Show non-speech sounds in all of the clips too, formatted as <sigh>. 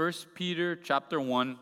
1 Peter chapter 1.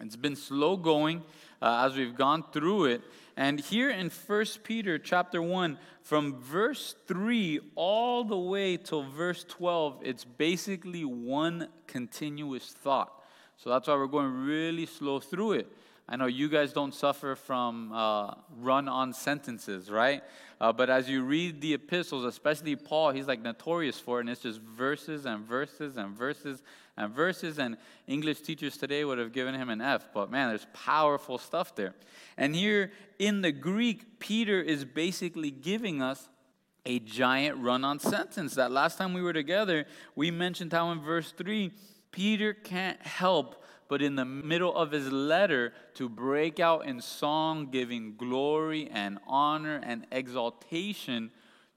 It's been slow going uh, as we've gone through it. And here in 1 Peter chapter 1, from verse 3 all the way till verse 12, it's basically one continuous thought. So that's why we're going really slow through it. I know you guys don't suffer from uh, run on sentences, right? Uh, but as you read the epistles, especially Paul, he's like notorious for it, and it's just verses and verses and verses and verses. And English teachers today would have given him an F, but man, there's powerful stuff there. And here in the Greek, Peter is basically giving us a giant run on sentence. That last time we were together, we mentioned how in verse 3, Peter can't help but in the middle of his letter to break out in song, giving glory and honor and exaltation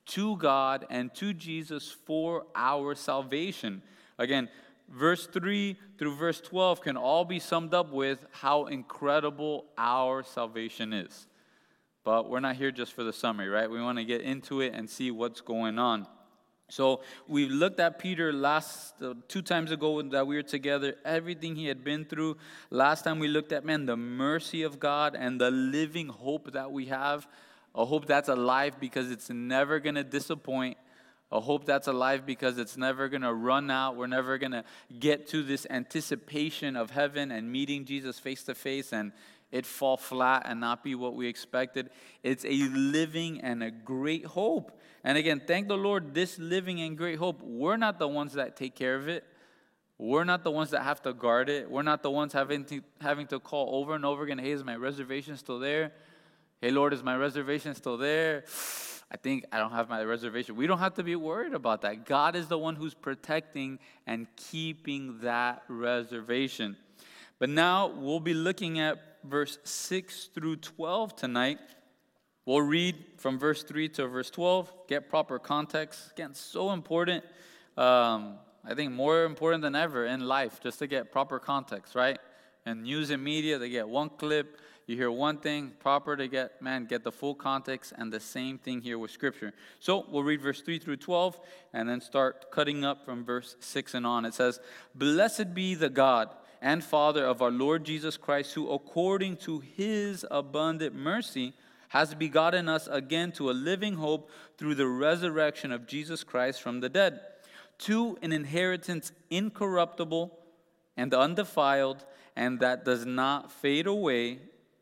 to God and to Jesus for our salvation. Again, verse 3 through verse 12 can all be summed up with how incredible our salvation is. But we're not here just for the summary, right? We want to get into it and see what's going on. So we looked at Peter last uh, two times ago that we were together, everything he had been through. Last time we looked at man the mercy of God and the living hope that we have, a hope that's alive because it's never going to disappoint. A hope that's alive because it's never going to run out. We're never going to get to this anticipation of heaven and meeting Jesus face to face and it fall flat and not be what we expected. It's a living and a great hope. And again, thank the Lord, this living and great hope, we're not the ones that take care of it. We're not the ones that have to guard it. We're not the ones having to, having to call over and over again, hey, is my reservation still there? Hey, Lord, is my reservation still there? I think I don't have my reservation. We don't have to be worried about that. God is the one who's protecting and keeping that reservation. But now we'll be looking at verse 6 through 12 tonight. We'll read from verse 3 to verse 12, get proper context. Again, so important. Um, I think more important than ever in life, just to get proper context, right? And news and media, they get one clip, you hear one thing, proper to get, man, get the full context, and the same thing here with Scripture. So we'll read verse 3 through 12, and then start cutting up from verse 6 and on. It says, Blessed be the God and Father of our Lord Jesus Christ, who according to his abundant mercy, has begotten us again to a living hope through the resurrection of Jesus Christ from the dead, to an inheritance incorruptible and undefiled, and that does not fade away,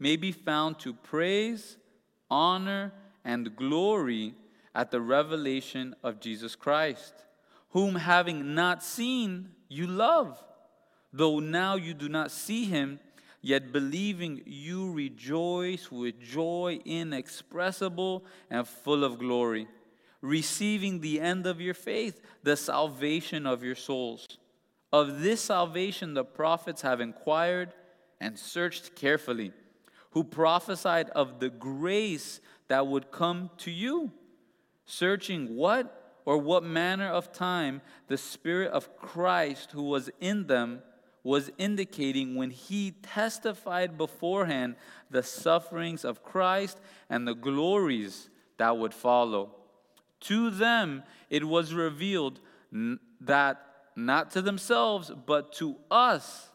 may be found to praise, honor, and glory at the revelation of Jesus Christ, whom having not seen, you love, though now you do not see him Yet believing you rejoice with joy inexpressible and full of glory, receiving the end of your faith, the salvation of your souls. Of this salvation the prophets have inquired and searched carefully, who prophesied of the grace that would come to you, searching what or what manner of time the Spirit of Christ who was in them was indicating when he testified beforehand the sufferings of Christ and the glories that would follow. To them it was revealed that not to themselves, but to us,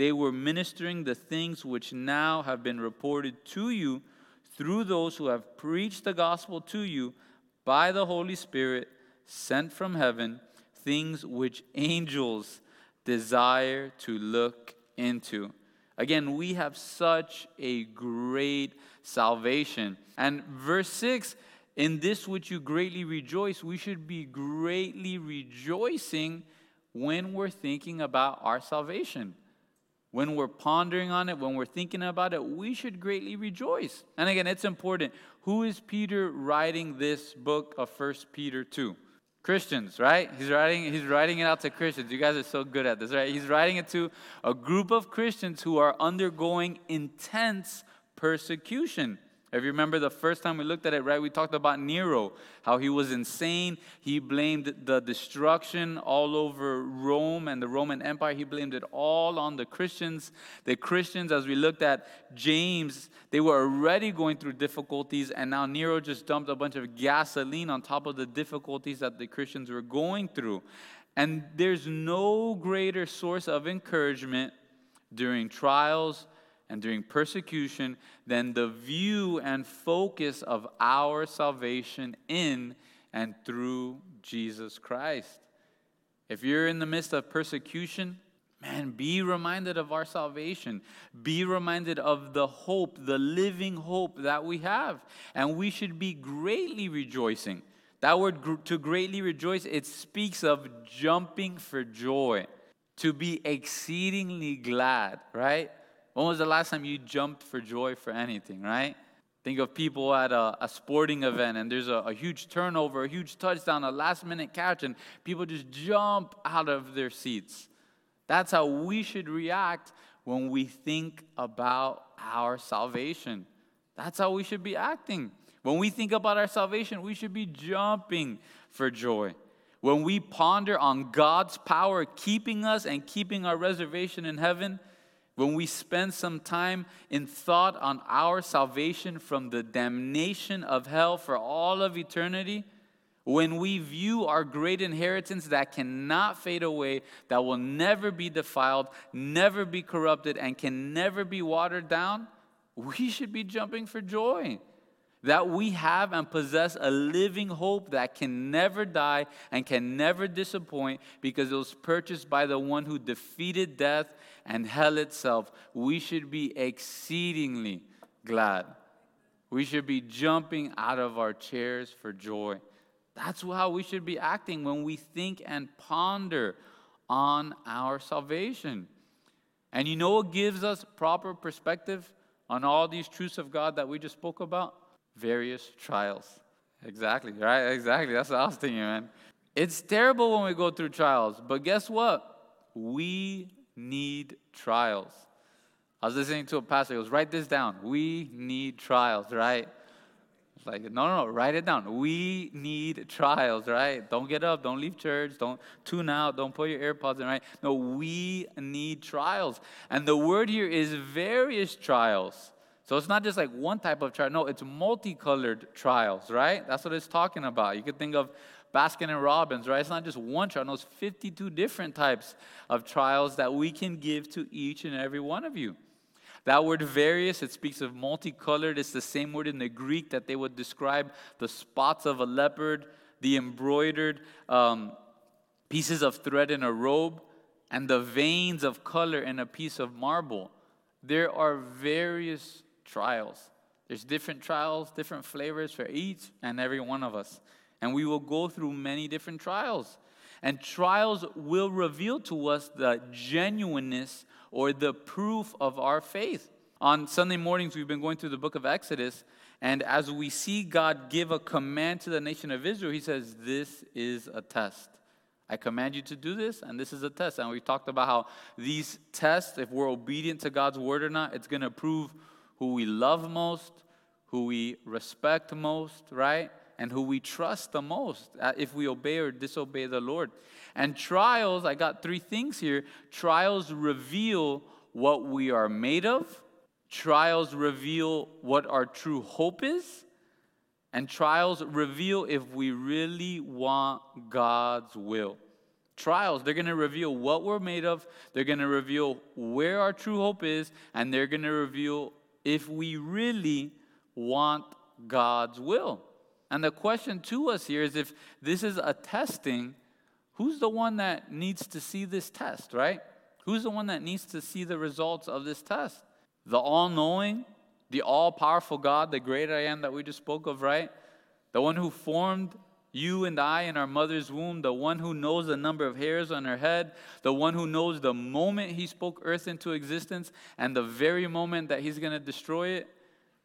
they were ministering the things which now have been reported to you through those who have preached the gospel to you by the Holy Spirit sent from heaven, things which angels desire to look into. Again, we have such a great salvation. And verse 6 in this which you greatly rejoice, we should be greatly rejoicing when we're thinking about our salvation. When we're pondering on it, when we're thinking about it, we should greatly rejoice. And again, it's important. Who is Peter writing this book of First Peter to? Christians, right? He's writing, he's writing it out to Christians. You guys are so good at this, right? He's writing it to a group of Christians who are undergoing intense persecution. If you remember the first time we looked at it, right, we talked about Nero, how he was insane. He blamed the destruction all over Rome and the Roman Empire. He blamed it all on the Christians. The Christians, as we looked at James, they were already going through difficulties, and now Nero just dumped a bunch of gasoline on top of the difficulties that the Christians were going through. And there's no greater source of encouragement during trials and during persecution then the view and focus of our salvation in and through Jesus Christ. If you're in the midst of persecution, man, be reminded of our salvation. Be reminded of the hope, the living hope that we have. And we should be greatly rejoicing. That word to greatly rejoice, it speaks of jumping for joy, to be exceedingly glad, right? When was the last time you jumped for joy for anything, right? Think of people at a, a sporting event and there's a, a, huge turnover, a huge touchdown, a last minute catch, and people just jump out of their seats. That's how we should react when we think about our salvation. That's how we should be acting. When we think about our salvation, we should be jumping for joy. When we ponder on God's power keeping us and keeping our reservation in heaven, when we spend some time in thought on our salvation from the damnation of hell for all of eternity, when we view our great inheritance that cannot fade away, that will never be defiled, never be corrupted, and can never be watered down, we should be jumping for joy. That we have and possess a living hope that can never die and can never disappoint because it was purchased by the one who defeated death and hell itself, we should be exceedingly glad. We should be jumping out of our chairs for joy. That's how we should be acting when we think and ponder on our salvation. And you know what gives us proper perspective on all these truths of God that we just spoke about? Various trials. Exactly, right? Exactly. That's what I was thinking, man. It's terrible when we go through trials, but guess what? We need trials. I was listening to a pastor, he goes, Write this down. We need trials, right? It's like, no, no, no, write it down. We need trials, right? Don't get up, don't leave church, don't tune out, don't put your AirPods in, right? No, we need trials. And the word here is various trials. So it's not just like one type of trial. No, it's multicolored trials, right? That's what it's talking about. You could think of Baskin and Robbins, right? It's not just one trial, no, it's 52 different types of trials that we can give to each and every one of you. That word various, it speaks of multicolored. It's the same word in the Greek that they would describe the spots of a leopard, the embroidered um, pieces of thread in a robe, and the veins of color in a piece of marble. There are various trials. There's different trials, different flavors for each and every one of us and we will go through many different trials. And trials will reveal to us the genuineness or the proof of our faith. On Sunday mornings, we've been going through the book of Exodus, and as we see God give a command to the nation of Israel, He says, This is a test. I command you to do this, and this is a test. And we've talked about how these tests, if we're obedient to God's word or not, it's going to prove who we love most, who we respect most, right? And who we trust the most uh, if we obey or disobey the Lord. And trials, I got three things here. Trials reveal what we are made of, trials reveal what our true hope is, and trials reveal if we really want God's will. Trials, they're going to reveal what we're made of, they're going to reveal where our true hope is, and they're going to reveal if we really want God's will. And the question to us here is if this is a testing, who's the one that needs to see this test, right? Who's the one that needs to see the results of this test? The all knowing, the all powerful God, the great I am that we just spoke of, right? The one who formed you and I in our mother's womb, the one who knows the number of hairs on her head, the one who knows the moment he spoke earth into existence and the very moment that he's going to destroy it.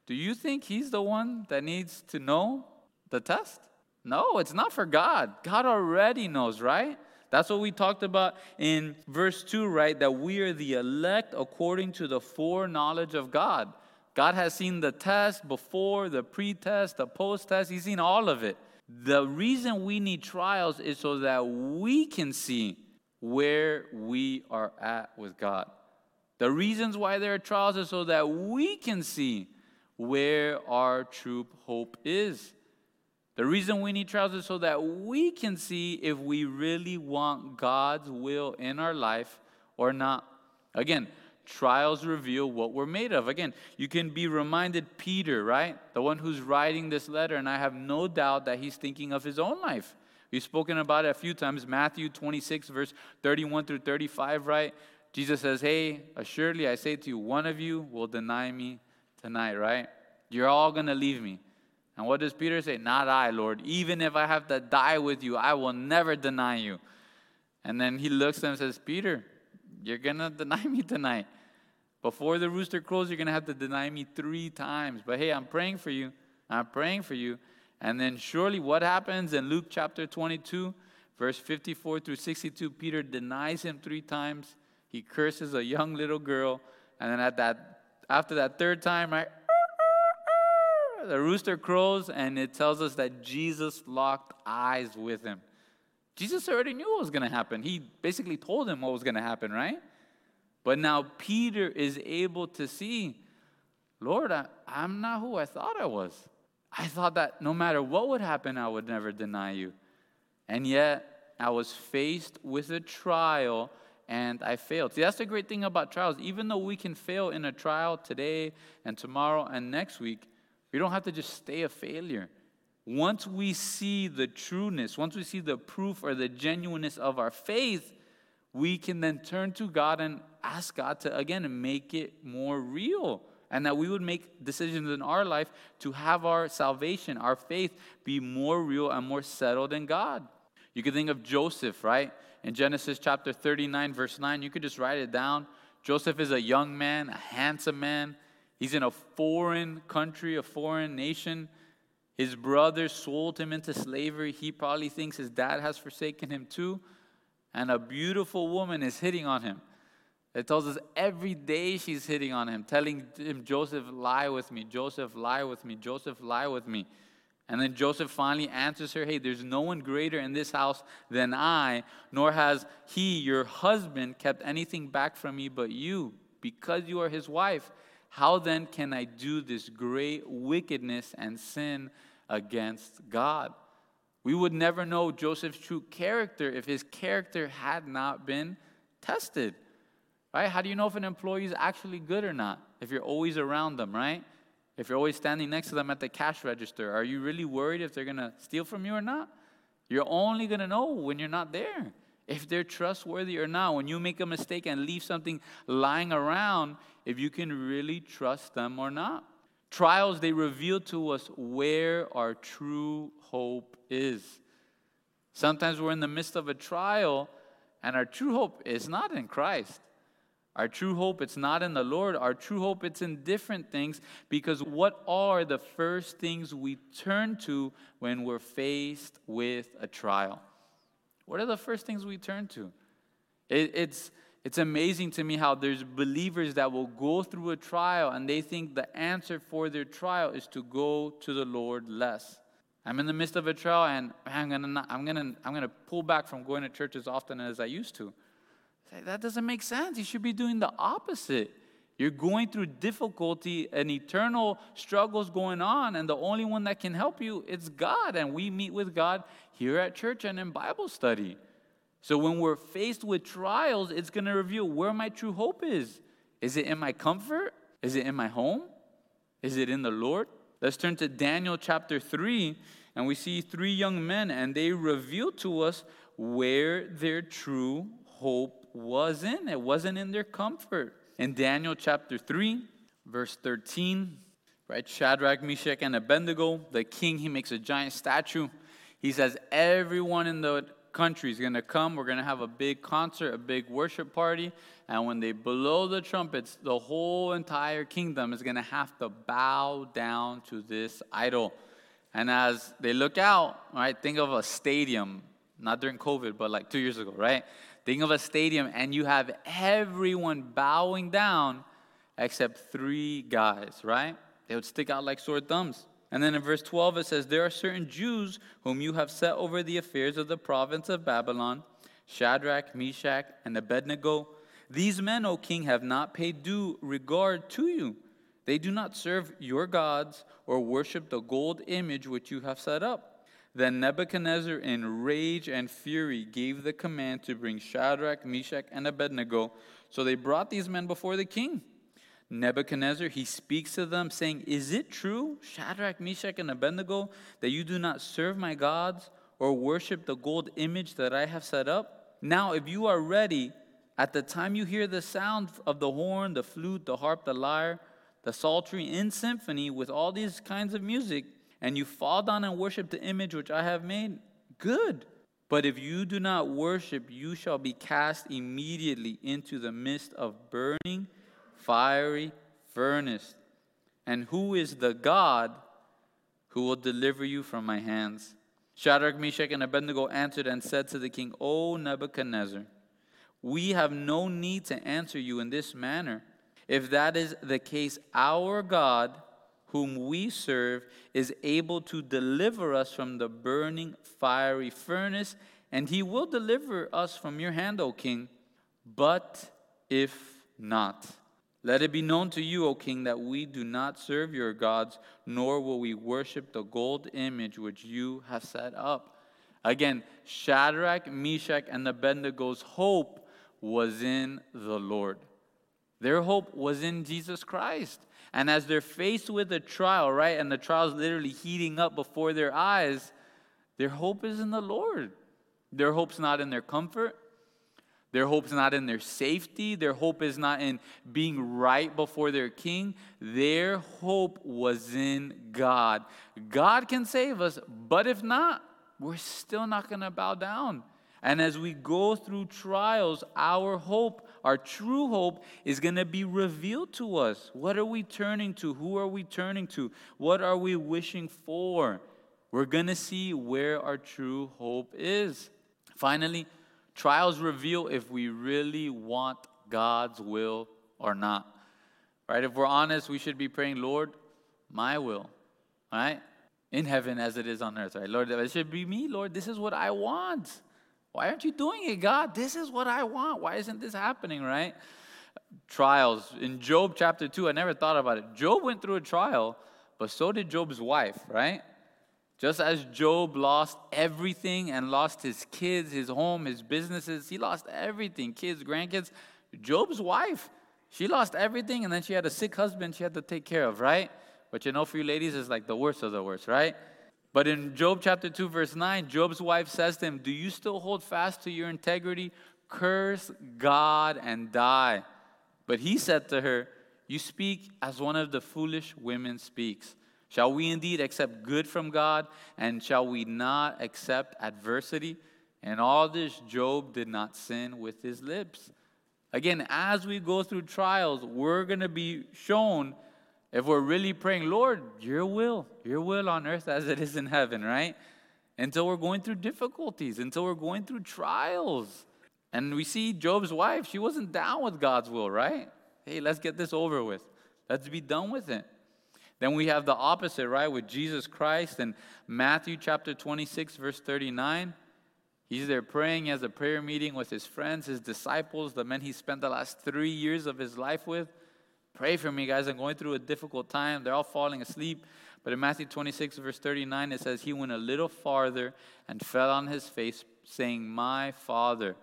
Do you think he's the one that needs to know the test? No, it's not for God. God already knows, right? That's what we talked about in verse 2, right? That we are the elect according to the foreknowledge of God. God has seen the test before, the pre test, the post test. He's seen all of it. The reason we need trials is so that we can see where we are at with God. The reasons why there are trials is so that we can see where our true hope is. The reason we need trials is so that we can see if we really want God's will in our life or not. Again, trials reveal what we're made of. Again, you can be reminded Peter, right? The one who's writing this letter, and I have no doubt that he's thinking of his own life. We've spoken about it a few times. Matthew 26, verse 31 through 35, right? Jesus says, Hey, assuredly I say to you, one of you will deny me tonight, right? You're all going to leave me. And what does Peter say? Not I, Lord. Even if I have to die with you, I will never deny you. And then he looks at him and says, Peter, you're going <laughs> to deny me tonight. Before the rooster crows, you're going to have to deny me three times. But hey, I'm praying for you. I'm praying for you. And then surely what happens in Luke chapter 22, verse 54 through 62? Peter denies him three times. He curses a young little girl. And then at that, after that third time, right, the rooster crows, and it tells us that Jesus locked eyes with him. Jesus already knew what was going to happen. He basically told him what was going to happen, right? But now Peter is able to see, Lord, I, am not who I thought I was. I thought that no matter what would happen, I would never deny you. And yet, I was faced with a trial and I failed. See, that's the great thing about trials. Even though we can fail in a trial today and tomorrow and next week, we don't have to just stay a failure. Once we see the trueness, once we see the proof or the genuineness of our faith, we can then turn to God and ask God to, again, make it more real. And that we would make decisions in our life to have our salvation, our faith, be more real and more settled in God. You could think of Joseph, right? In Genesis chapter 39, verse 9, you could just write it down. Joseph is a young man, a handsome man. He's in a foreign country, a foreign nation. His brother sold him into slavery. He probably thinks his dad has forsaken him too. And a beautiful woman is hitting on him. It tells us every day she's hitting on him, telling him, Joseph, lie with me. Joseph, lie with me. Joseph, lie with me. And then Joseph finally answers her, Hey, there's no one greater in this house than I, nor has he, your husband, kept anything back from me but you, because you are his wife. How then can I do this great wickedness and sin against God? We would never know Joseph's true character if his character had not been tested. Right? How do you know if an employee is actually good or not? If you're always around them, right? If you're always standing next to them at the cash register, are you really worried if they're going to steal from you or not? You're only going to know when you're not there if they're trustworthy or not. When you make a mistake and leave something lying around, if you can really trust them or not. Trials, they reveal to us where our true hope is. Sometimes we're in the midst of a trial, and our true hope is not in Christ. Our true hope, it's not in the Lord. Our true hope, it's in different things because what are the first things we turn to when we're faced with a trial? What are the first things we turn to? It, it's, it's amazing to me how there's believers that will go through a trial and they think the answer for their trial is to go to the Lord less. I'm in the midst of a trial and I'm gonna, I'm gonna, I'm gonna pull back from going to church as often as I used to. That doesn't make sense. You should be doing the opposite. You're going through difficulty and eternal struggles going on, and the only one that can help you is God. And we meet with God here at church and in Bible study. So when we're faced with trials, it's going to reveal where my true hope is. Is it in my comfort? Is it in my home? Is it in the Lord? Let's turn to Daniel chapter 3, and we see three young men, and they reveal to us where their true hope was in. It wasn't in their comfort in Daniel chapter 3, verse 13, right? Shadrach, Meshach, and Abednego, the king, he makes a giant statue. He says, Everyone in the country is going to come. We're going to have a big concert, a big worship party. And when they blow the trumpets, the whole entire kingdom is going to have to bow down to this idol. And as they look out, right, think of a stadium, not during COVID, but like two years ago, right? Think of a stadium and you have everyone bowing down except three guys, right? They would stick out like sore thumbs. And then in verse 12 it says, There are certain Jews whom you have set over the affairs of the province of Babylon Shadrach, Meshach, and Abednego. These men, O king, have not paid due regard to you. They do not serve your gods or worship the gold image which you have set up. Then Nebuchadnezzar, in rage and fury, gave the command to bring Shadrach, Meshach, and Abednego. So they brought these men before the king. Nebuchadnezzar, he speaks to them, saying, Is it true, Shadrach, Meshach, and Abednego, that you do not serve my gods or worship the gold image that I have set up? Now, if you are ready, at the time you hear the sound of the horn, the flute, the harp, the lyre, the psaltery in symphony with all these kinds of music, and you fall down and worship the image which I have made, good. But if you do not worship, you shall be cast immediately into the midst of burning, fiery furnace. And who is the God who will deliver you from my hands? Shadrach, Meshach, and Abednego answered and said to the king, O Nebuchadnezzar, we have no need to answer you in this manner. If that is the case, our God, whom we serve, is able to deliver us from the burning fiery furnace, and he will deliver us from your hand, O king. But if not, let it be known to you, O king, that we do not serve your gods, nor will we worship the gold image which you have set up. Again, Shadrach, Meshach, and Abednego's hope was in the Lord. Their hope was in Jesus Christ. And as they're faced with a trial, right, and the trial is literally heating up before their eyes, their hope is in the Lord. Their hope's not in their comfort. Their hope's not in their safety. Their hope is not in being right before their king. Their hope was in God. God can save us, but if not, we're still not going to bow down. And as we go through trials, our hope, our true hope, is going to be revealed to us. What are we turning to? Who are we turning to? What are we wishing for? We're going to see where our true hope is. Finally, trials reveal if we really want God's will or not. Right? If we're honest, we should be praying, Lord, my will. Right? In heaven as it is on earth, right? Lord, it should be me, Lord. This is what I want. Why aren't you doing it, God? This is what I want. Why isn't this happening, right? Trials. In Job chapter 2, I never thought about it. Job went through a trial, but so did Job's wife, right? Just as Job lost everything and lost his kids, his home, his businesses, he lost everything kids, grandkids. Job's wife, she lost everything and then she had a sick husband she had to take care of, right? But you know, for you ladies, it's like the worst of the worst, right? But in Job chapter 2, verse 9, Job's wife says to him, Do you still hold fast to your integrity? Curse God and die. But he said to her, You speak as one of the foolish women speaks. Shall we indeed accept good from God, and shall we not accept adversity? And all this, Job did not sin with his lips. Again, as we go through trials, we're going to be shown if we're really praying, Lord, your will, your will on earth as it is in heaven, right? Until we're going through difficulties, until we're going through trials. And we see Job's wife, she wasn't down with God's will, right? Hey, let's get this over with. Let's be done with it. Then we have the opposite, right, with Jesus Christ in Matthew chapter 26, verse 39. He's there praying. Has a prayer meeting with his friends, his disciples, the men he spent the last three years of his life with. Pray for me, guys. I'm going through a difficult time. They're all falling asleep. But in Matthew 26, verse 39, it says, He went a little farther and fell on his face, saying, My Father,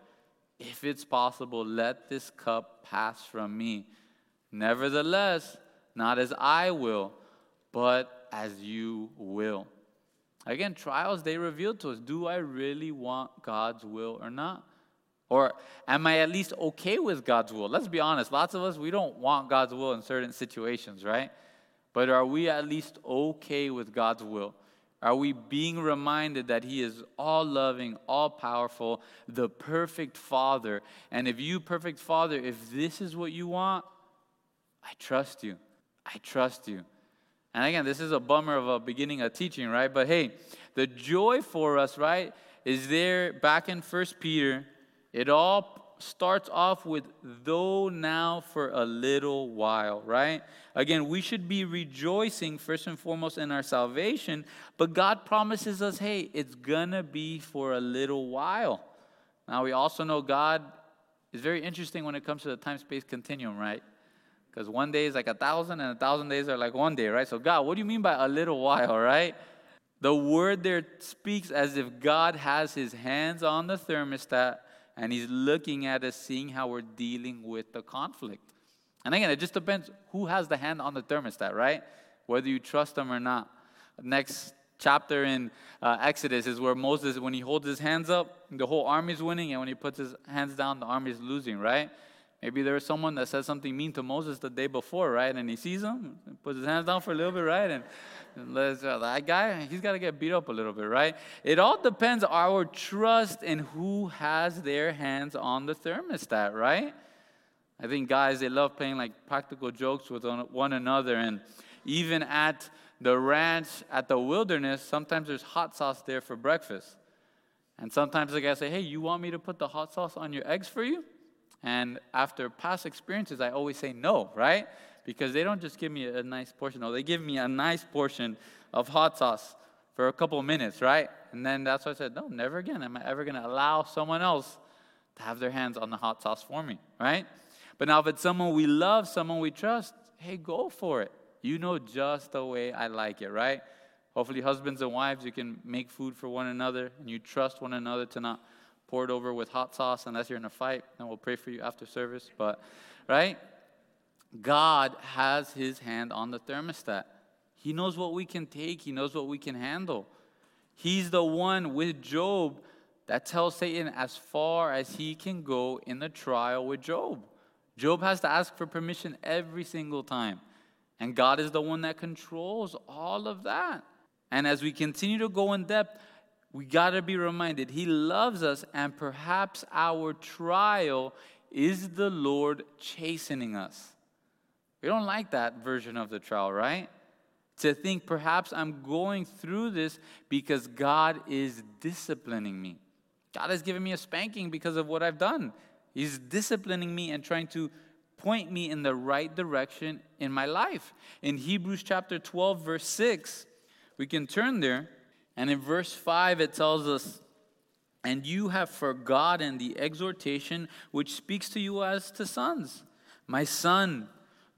if it's possible, let this cup pass from me. Nevertheless, not as I will, but as you will. Again, trials, they reveal to us do I really want God's will or not? Or am I at least okay with God's will? Let's be honest. Lots of us, we don't want God's will in certain situations, right? But are we at least okay with God's will? Are we being reminded that He is all loving, all powerful, the perfect Father? And if you, perfect Father, if this is what you want, I trust you. I trust you. And again, this is a bummer of a beginning of teaching, right? But hey, the joy for us, right, is there back in First Peter. It all starts off with though now for a little while, right? Again, we should be rejoicing first and foremost in our salvation, but God promises us, hey, it's gonna be for a little while. Now, we also know God is very interesting when it comes to the time space continuum, right? Because one day is like a thousand, and a thousand days are like one day, right? So, God, what do you mean by a little while, <laughs> right? The word there speaks as if God has his hands on the thermostat and he's looking at us, seeing how we're dealing with the conflict. And again, it just depends who has the hand on the thermostat, right? Whether you trust them or not. Next chapter in uh, Exodus is where Moses, when he holds his hands up, the whole army's winning, and when he puts his hands down, the army's losing, right? Maybe there's someone that said something mean to Moses the day before, right? And he sees him, puts his hands down for a little bit, right? And, and uh, that guy, he's got to get beat up a little bit, right? It all depends our trust in who has their hands on the thermostat, right? I think guys, they love playing like practical jokes with one another. And even at the ranch, at the wilderness, sometimes there's hot sauce there for breakfast. And sometimes the guy say, hey, you want me to put the hot sauce on your eggs for you? And after past experiences, I always say no, right? Because they don't just give me a nice portion. No, they give me a nice portion of hot sauce for a couple of minutes, right? And then that's why I said, no, never again am I ever going to allow someone else to have their hands on the hot sauce for me, right? But now if it's someone we love, someone we trust, hey, go for it. You know just the way I like it, right? Hopefully, husbands and wives, you can make food for one another and you trust one another to not pour it over with hot sauce unless you're in a fight. And we'll pray for you after service. But, right? God has his hand on the thermostat. He knows what we can take, he knows what we can handle. He's the one with Job that tells Satan as far as he can go in the trial with Job. Job has to ask for permission every single time. And God is the one that controls all of that. And as we continue to go in depth, we got to be reminded He loves us, and perhaps our trial is the Lord chastening us. We don't like that version of the trial, right? To think perhaps I'm going through this because God is disciplining me. God has given me a spanking because of what I've done. He's disciplining me and trying to point me in the right direction in my life. In Hebrews chapter 12, verse 6, we can turn there. And in verse 5, it tells us, And you have forgotten the exhortation which speaks to you as to sons. My son,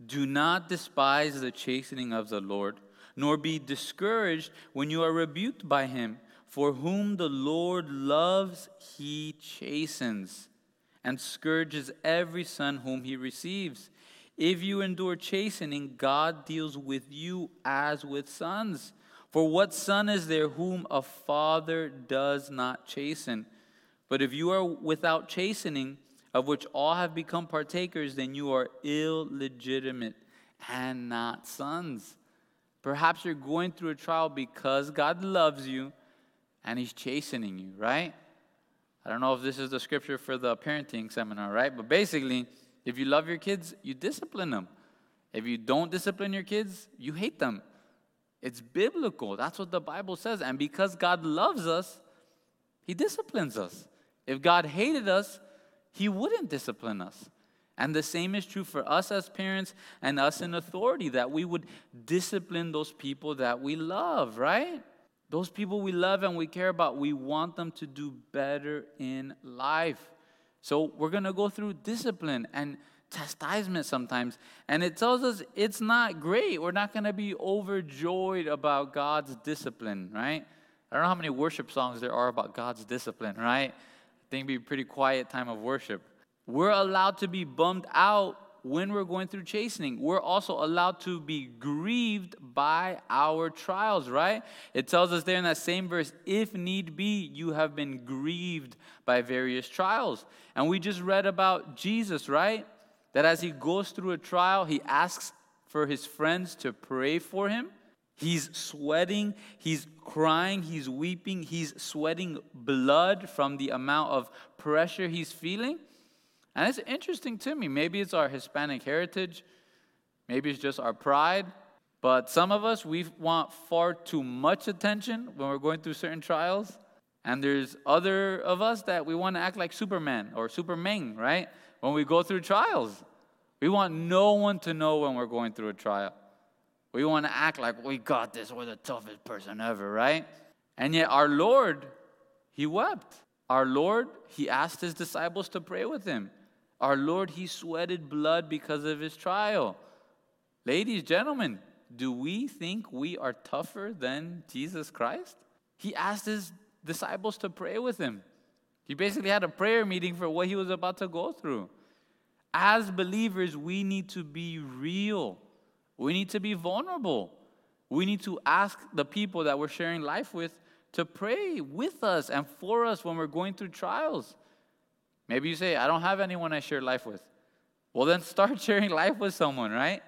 do not despise the chastening of the Lord, nor be discouraged when you are rebuked by him. For whom the Lord loves, he chastens and scourges every son whom he receives. If you endure chastening, God deals with you as with sons. For what son is there whom a father does not chasten? But if you are without chastening, of which all have become partakers, then you are illegitimate and not sons. Perhaps you're going through a trial because God loves you and He's chastening you, right? I don't know if this is the scripture for the parenting seminar, right? But basically, if you love your kids, you discipline them. If you don't discipline your kids, you hate them. It's biblical. That's what the Bible says. And because God loves us, He disciplines us. If God hated us, He wouldn't discipline us. And the same is true for us as parents and us in authority, that we would discipline those people that we love, right? Those people we love and we care about, we want them to do better in life. So we're going to go through discipline and chastisement sometimes. And it tells us it's not great. We're not going to be overjoyed about God's discipline, right? I don't know how many worship songs there are about God's discipline, right? I think be a pretty quiet time of worship. We're allowed to be bummed out when we're going through chastening. We're also allowed to be grieved by our trials, right? It tells us there in that same verse if need be, you have been grieved by various trials. And we just read about Jesus, right? That as he goes through a trial, he asks for his friends to pray for him. He's sweating, he's crying, he's weeping, he's sweating blood from the amount of pressure he's feeling. And it's interesting to me. Maybe it's our Hispanic heritage, maybe it's just our pride. But some of us, we want far too much attention when we're going through certain trials. And there's other of us that we want to act like Superman or Superman, right? When we go through trials. We want no one to know when we're going through a trial. We want to act like we got this, we're the toughest person ever, right? And yet, our Lord, He wept. Our Lord, He asked His disciples to pray with Him. Our Lord, He sweated blood because of His trial. Ladies, gentlemen, do we think we are tougher than Jesus Christ? He asked His disciples to pray with Him. He basically had a prayer meeting for what He was about to go through. As believers, we need to be real. We need to be vulnerable. We need to ask the people that we're sharing life with to pray with us and for us when we're going through trials. Maybe you say, I don't have anyone I share life with. Well, then start <laughs> sharing life with someone, right?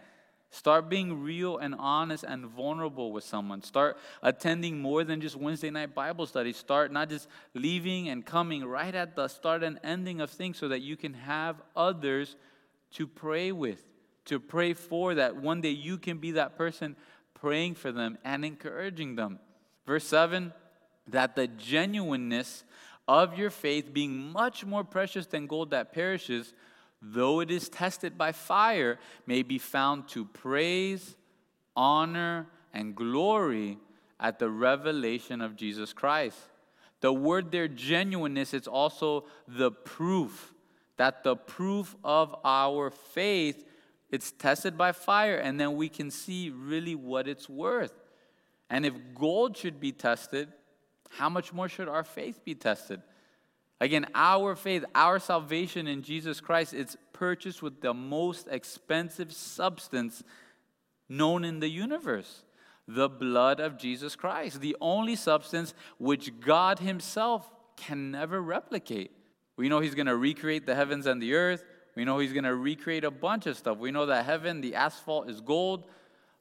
Start being real and honest and vulnerable with someone. Start attending more than just Wednesday night Bible study. Start not just leaving and coming right at the start and ending of things so that you can have others to pray with, to pray for that one day you can be that person praying for them and encouraging them. Verse 7 that the genuineness of your faith, being much more precious than gold that perishes, though it is tested by fire, may be found to praise, honor, and glory at the revelation of Jesus Christ. The word there, genuineness, it's also the proof that the proof of our faith it's tested by fire, and then we can see really what it's worth. And if gold should be tested, how much more should our faith be tested? Again, our faith, our salvation in Jesus Christ, it's purchased with the most expensive substance known in the universe the blood of Jesus Christ, the only substance which God Himself can never replicate. We know He's going to recreate the heavens and the earth. We know He's going to recreate a bunch of stuff. We know that heaven, the asphalt is gold,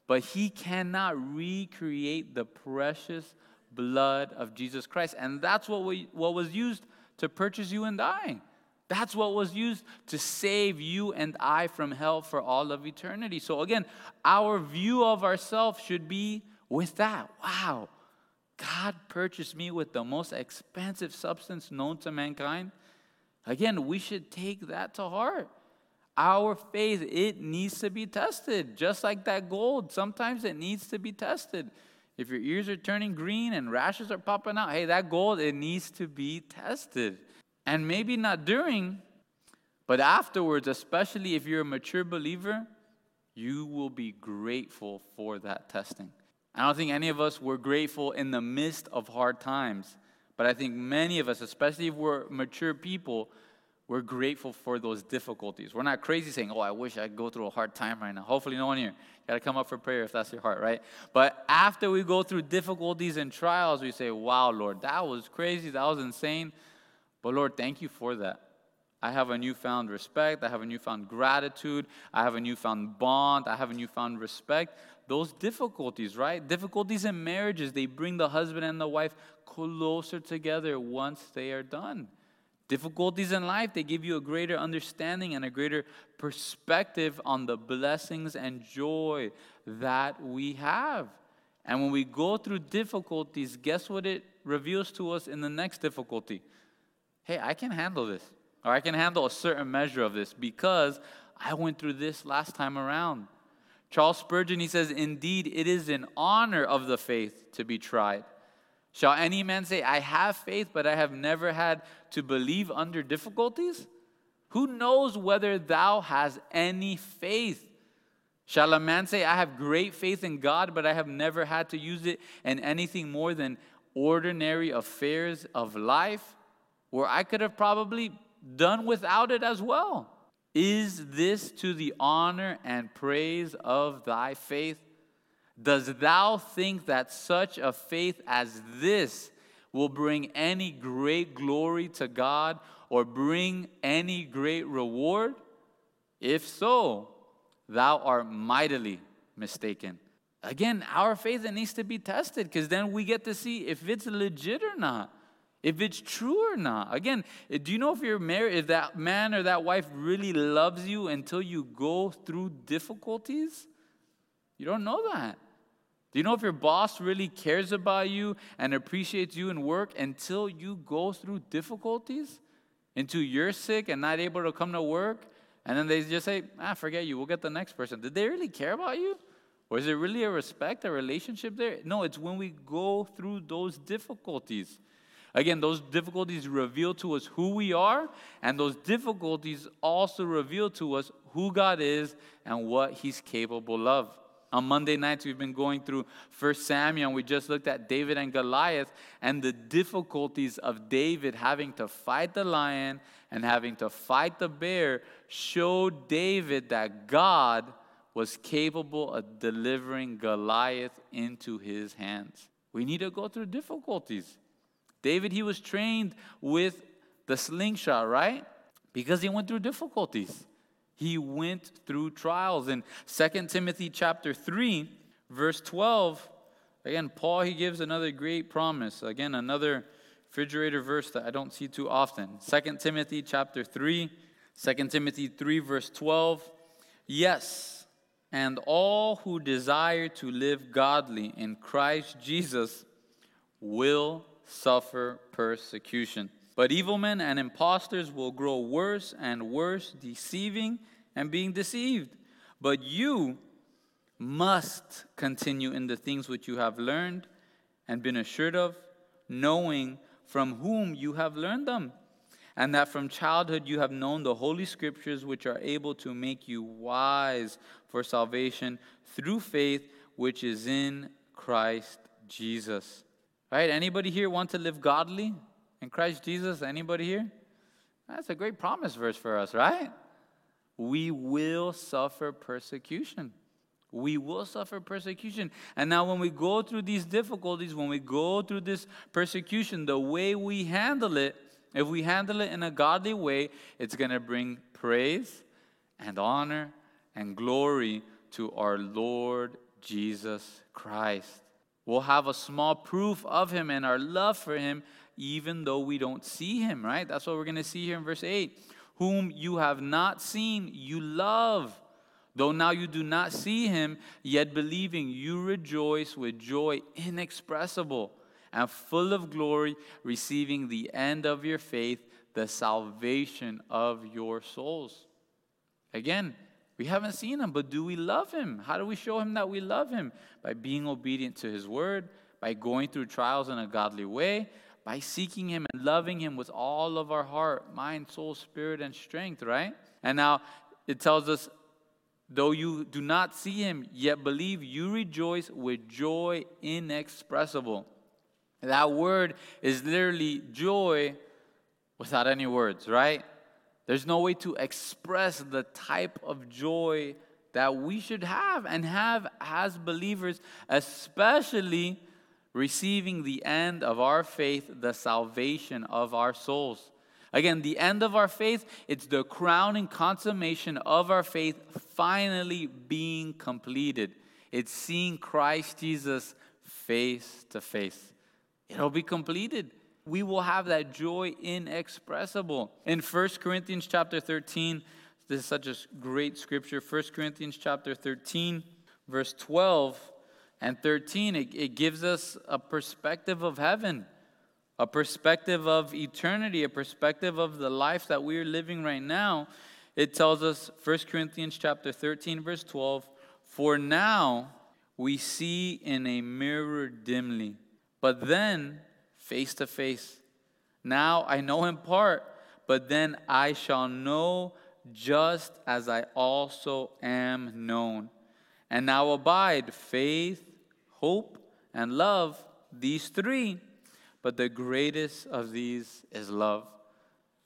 but He cannot recreate the precious blood of Jesus Christ. And that's what, we, what was used to purchase you and I. That's what was used to save you and I from hell for all of eternity. So, again, our view of ourselves should be with that. Wow, God purchased me with the most expensive substance known to mankind. Again, we should take that to heart. Our faith, it needs to be tested, just like that gold. Sometimes it needs to be tested. If your ears are turning green and rashes are popping out, hey, that gold, it needs to be tested. And maybe not during, but afterwards, especially if you're a mature believer, you will be grateful for that testing. I don't think any of us were grateful in the midst of hard times, but I think many of us, especially if we're mature people, we're grateful for those difficulties. We're not crazy saying, Oh, I wish I'd go through a hard time right now. Hopefully, no one here. You gotta come up for prayer if that's your heart, right? But after we go through difficulties and trials, we say, Wow, Lord, that was crazy. That was insane. But Lord, thank you for that. I have a newfound respect. I have a newfound gratitude. I have a newfound bond. I have a newfound respect. Those difficulties, right? Difficulties in marriages, they bring the husband and the wife closer together once they are done. Difficulties in life, they give you a greater understanding and a greater perspective on the blessings and joy that we have. And when we go through difficulties, guess what it reveals to us in the next difficulty? hey, I can handle this, or I can handle a certain measure of this because I went through this last time around. Charles Spurgeon, he says, Indeed, it is an honor of the faith to be tried. Shall any man say, I have faith, but I have never had to believe under difficulties? Who knows whether thou hast any faith? Shall a man say, I have great faith in God, but I have never had to use it in anything more than ordinary affairs of life? where I could have probably done without it as well. Is this to the honor and praise of thy faith? Does thou think that such a faith as this will bring any great glory to God or bring any great reward? If so, thou art mightily mistaken. Again, our faith needs to be tested because then we get to see if it's legit or not if it's true or not. Again, do you know if you're married, if that man or that wife really loves you until you go through difficulties? You don't know that. Do you know if your boss really cares about you and appreciates you in work until you go through difficulties? Until you're sick and not able to come to work? And then they just say, ah, forget you, we'll get the next person. Did they really care about you? Or is it really a respect, a relationship there? No, it's when we go through those difficulties. Again, those difficulties reveal to us who we are, and those difficulties also reveal to us who God is and what He's capable of. On Monday nights, we've been going through 1 Samuel, we just looked at David and Goliath and the difficulties of David having to fight the lion and having to fight the bear showed David that God was capable of delivering Goliath into his hands. We need to go through difficulties. David, he was trained with the slingshot, right? Because he went through difficulties. He went through trials. In 2 Timothy chapter 3, verse 12, again, Paul he gives another great promise. Again, another refrigerator verse that I don't see too often. 2 Timothy chapter 3, 2 Timothy 3, verse 12. Yes, and all who desire to live godly in Christ Jesus will suffer persecution. But evil men and impostors will grow worse and worse, deceiving and being deceived. But you must continue in the things which you have learned and been assured of, knowing from whom you have learned them, and that from childhood you have known the holy scriptures which are able to make you wise for salvation through faith which is in Christ Jesus. Right? Anybody here want to live godly? In Christ Jesus? Anybody here? That's a great promise verse for us, right? We will suffer persecution. We will suffer persecution. And now, when we go through these difficulties, when we go through this persecution, the way we handle it, if we handle it in a godly way, it's going to bring praise and honor and glory to our Lord Jesus Christ. We'll have a small proof of Him and our love for Him even though we don't see him, right? That's what we're going to see here in verse 8. Whom you have not seen, you love. Though now you do not see him, yet believing, you rejoice with joy inexpressible and full of glory, receiving the end of your faith, the salvation of your souls. Again, we haven't seen him, but do we love him? How do we show him that we love him? By being obedient to his word, by going through trials in a godly way, by seeking Him and loving Him with all of our heart, mind, soul, spirit, and strength, right? And now it tells us, though you do not see Him, yet believe, you rejoice with joy inexpressible. That word is literally joy without any words, right? There's no way to express the type of joy that we should have and have as believers, especially receiving the end of our faith, the salvation of our souls. Again, the end of our faith, it's the crowning consummation of our faith finally being completed. It's seeing Christ Jesus face to face. It'll be completed. We will have that joy inexpressible. In 1 Corinthians chapter 13, this is such a great scripture. 1 Corinthians chapter 13, verse 12 and 13, it, it gives us a perspective of heaven, a perspective of eternity, a perspective of the life that we're living right now. It tells us, 1 Corinthians chapter 13, verse 12, For now we see in a mirror dimly, but then face to face. Now I know in part, but then I shall know just as I also am known. And now abide faith, hope, and love, these three, but the greatest of these is love.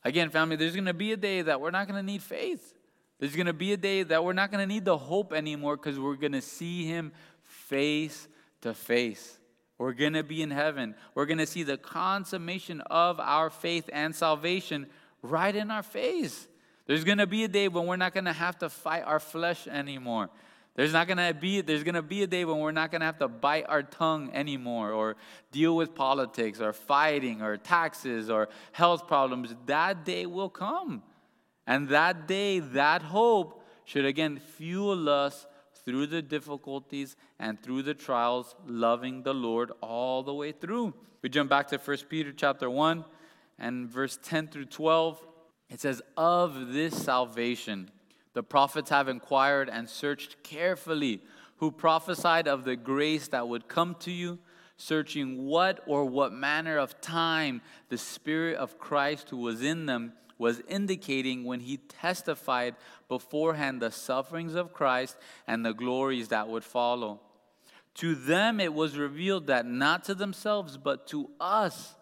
Again, family, there's going to be a day that we're not going to need faith. There's going to be a day that we're not going to need the hope anymore because we're going to see Him face to face. We're going to be in heaven. We're going to see the consummation of our faith and salvation right in our face. There's going to be a day when we're not going to have to fight our flesh anymore. There's not gonna be there's gonna be a day when we're not gonna have to bite our tongue anymore or deal with politics or fighting or taxes or health problems. That day will come. And that day, that hope should again fuel us through the difficulties and through the trials, loving the Lord all the way through. We jump back to 1 Peter chapter 1 and verse 10 through 12. It says, Of this salvation, the prophets have inquired and searched carefully, who prophesied of the grace that would come to you, searching what or what manner of time the Spirit of Christ who was in them was indicating when he testified beforehand the sufferings of Christ and the glories that would follow. To them it was revealed that not to themselves, but to us,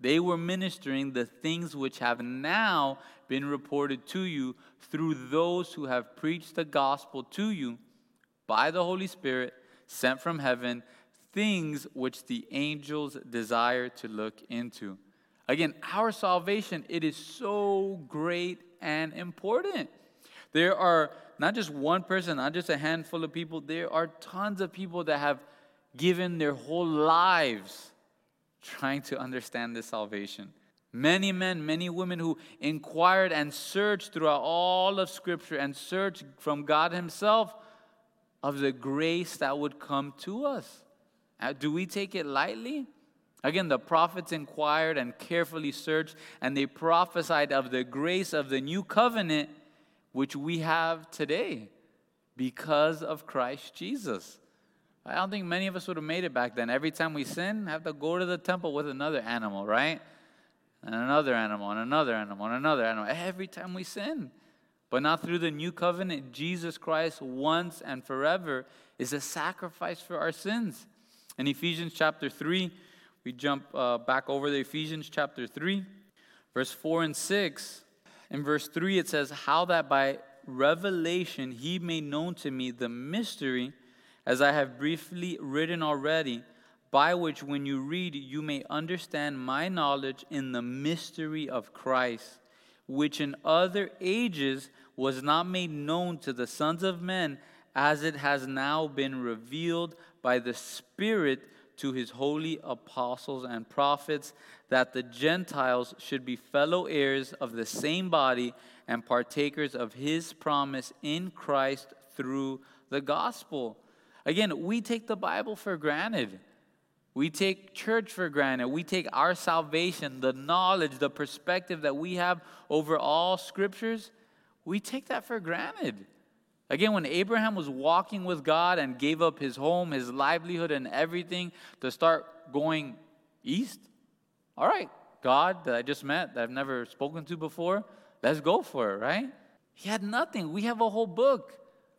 they were ministering the things which have now been reported to you through those who have preached the gospel to you by the Holy Spirit sent from heaven, things which the angels desire to look into. Again, our salvation, it is so great and important. There are not just one person, not just a handful of people, there are tons of people that have given their whole lives trying to understand this salvation. Many men, many women who inquired and searched throughout all of Scripture and searched from God Himself of the grace that would come to us. Uh, do we take it lightly? Again, the prophets inquired and carefully searched, and they prophesied of the grace of the new covenant which we have today because of Christ Jesus. I don't think many of us would have made it back then. Every time we sin, have to go to the temple with another animal, right? And another animal, and another animal, and another animal. Every time we sin. But not through the new covenant. Jesus Christ, once and forever, is a sacrifice for our sins. In Ephesians chapter 3, we jump uh, back over to Ephesians chapter 3, verse 4 and 6. In verse 3, it says, How that by revelation he made known to me the mystery, as I have briefly written already, by which when you read, you may understand my knowledge in the mystery of Christ, which in other ages was not made known to the sons of men, as it has now been revealed by the Spirit to his holy apostles and prophets that the Gentiles should be fellow heirs of the same body and partakers of his promise in Christ through the gospel. Again, we take the Bible for granted. We take church for granted. We take our salvation, the knowledge, the perspective that we have over all scriptures, we take that for granted. Again, when Abraham was walking with God and gave up his home, his livelihood, and everything to start going east, all right, God that I just met, that I've never spoken to before, let's go for it, right? He had nothing. We have a whole book.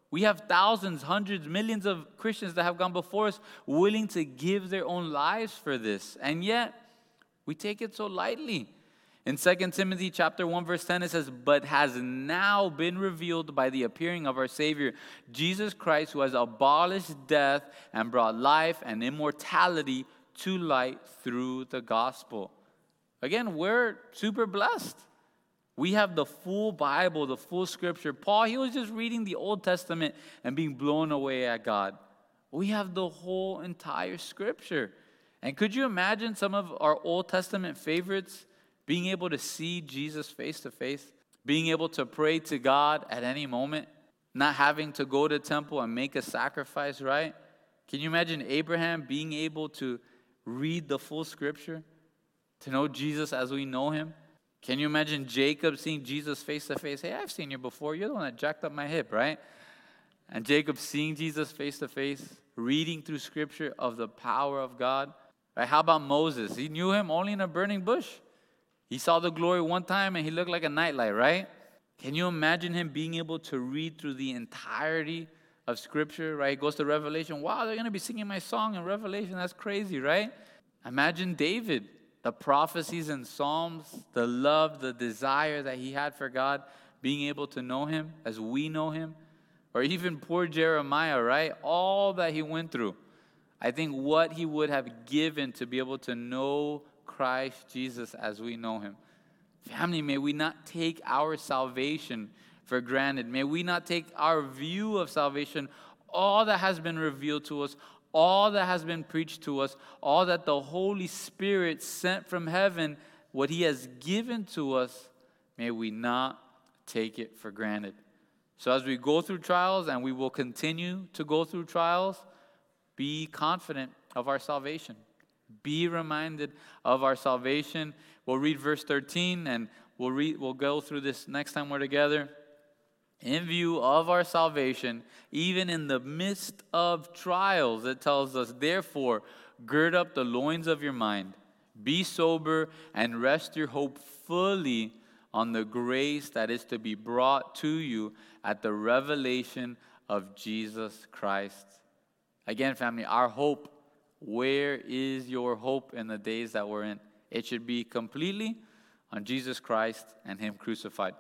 We have thousands, hundreds, millions of Christians that have gone before us willing to give their own lives for this. And yet, we take it so lightly. In 2 Timothy chapter 1 verse 10 it says, "But has now been revealed by the appearing of our Savior Jesus Christ who has abolished death and brought life and immortality to light through the gospel." Again, we're super blessed. We have the full Bible, the full scripture. Paul, he was just reading the Old Testament and being blown away at God. We have the whole entire scripture. And could you imagine some of our Old Testament favorites? being able to see Jesus face to face, being able to pray to God at any moment, not having to go to temple and make a sacrifice, right? Can you imagine Abraham being able to read the full scripture, to know Jesus as we know him? Can you imagine Jacob seeing Jesus face to face? Hey, I've seen you before. You're the one that jacked up my hip, right? And Jacob seeing Jesus face to face, reading through scripture of the power of God. Right? How about Moses? He knew him only in a burning bush. He saw the glory one time and he looked like a nightlight, right? Can you imagine him being able to read through the entirety of Scripture, right? He goes to Revelation. Wow, they're going to be singing my song in Revelation. That's crazy, right? Imagine David, the prophecies and Psalms, the love, the desire that he had for God, being able to know him as we know him. Or even poor Jeremiah, right? All that he went through. I think what he would have given to be able to know Christ Jesus as we know him. Family, may we not take our salvation for granted. May we not take our view of salvation, all that has been revealed to us, all that has been preached to us, all that the Holy Spirit sent from heaven, what He has given to us, may we not take it for granted. So, as we go through trials, and we will continue to go through trials, be confident of our salvation. Be reminded of our salvation. We'll read verse 13 and we'll, read, we'll go through this next time we're together. In view of our salvation, even in the midst of trials, it tells us, therefore, gird up the loins of your mind, be sober, and rest your hope fully on the grace that is to be brought to you at the revelation of Jesus Christ. Again, family, our hope, where is your hope in the days that we're in? It should be completely on Jesus Christ and Him crucified.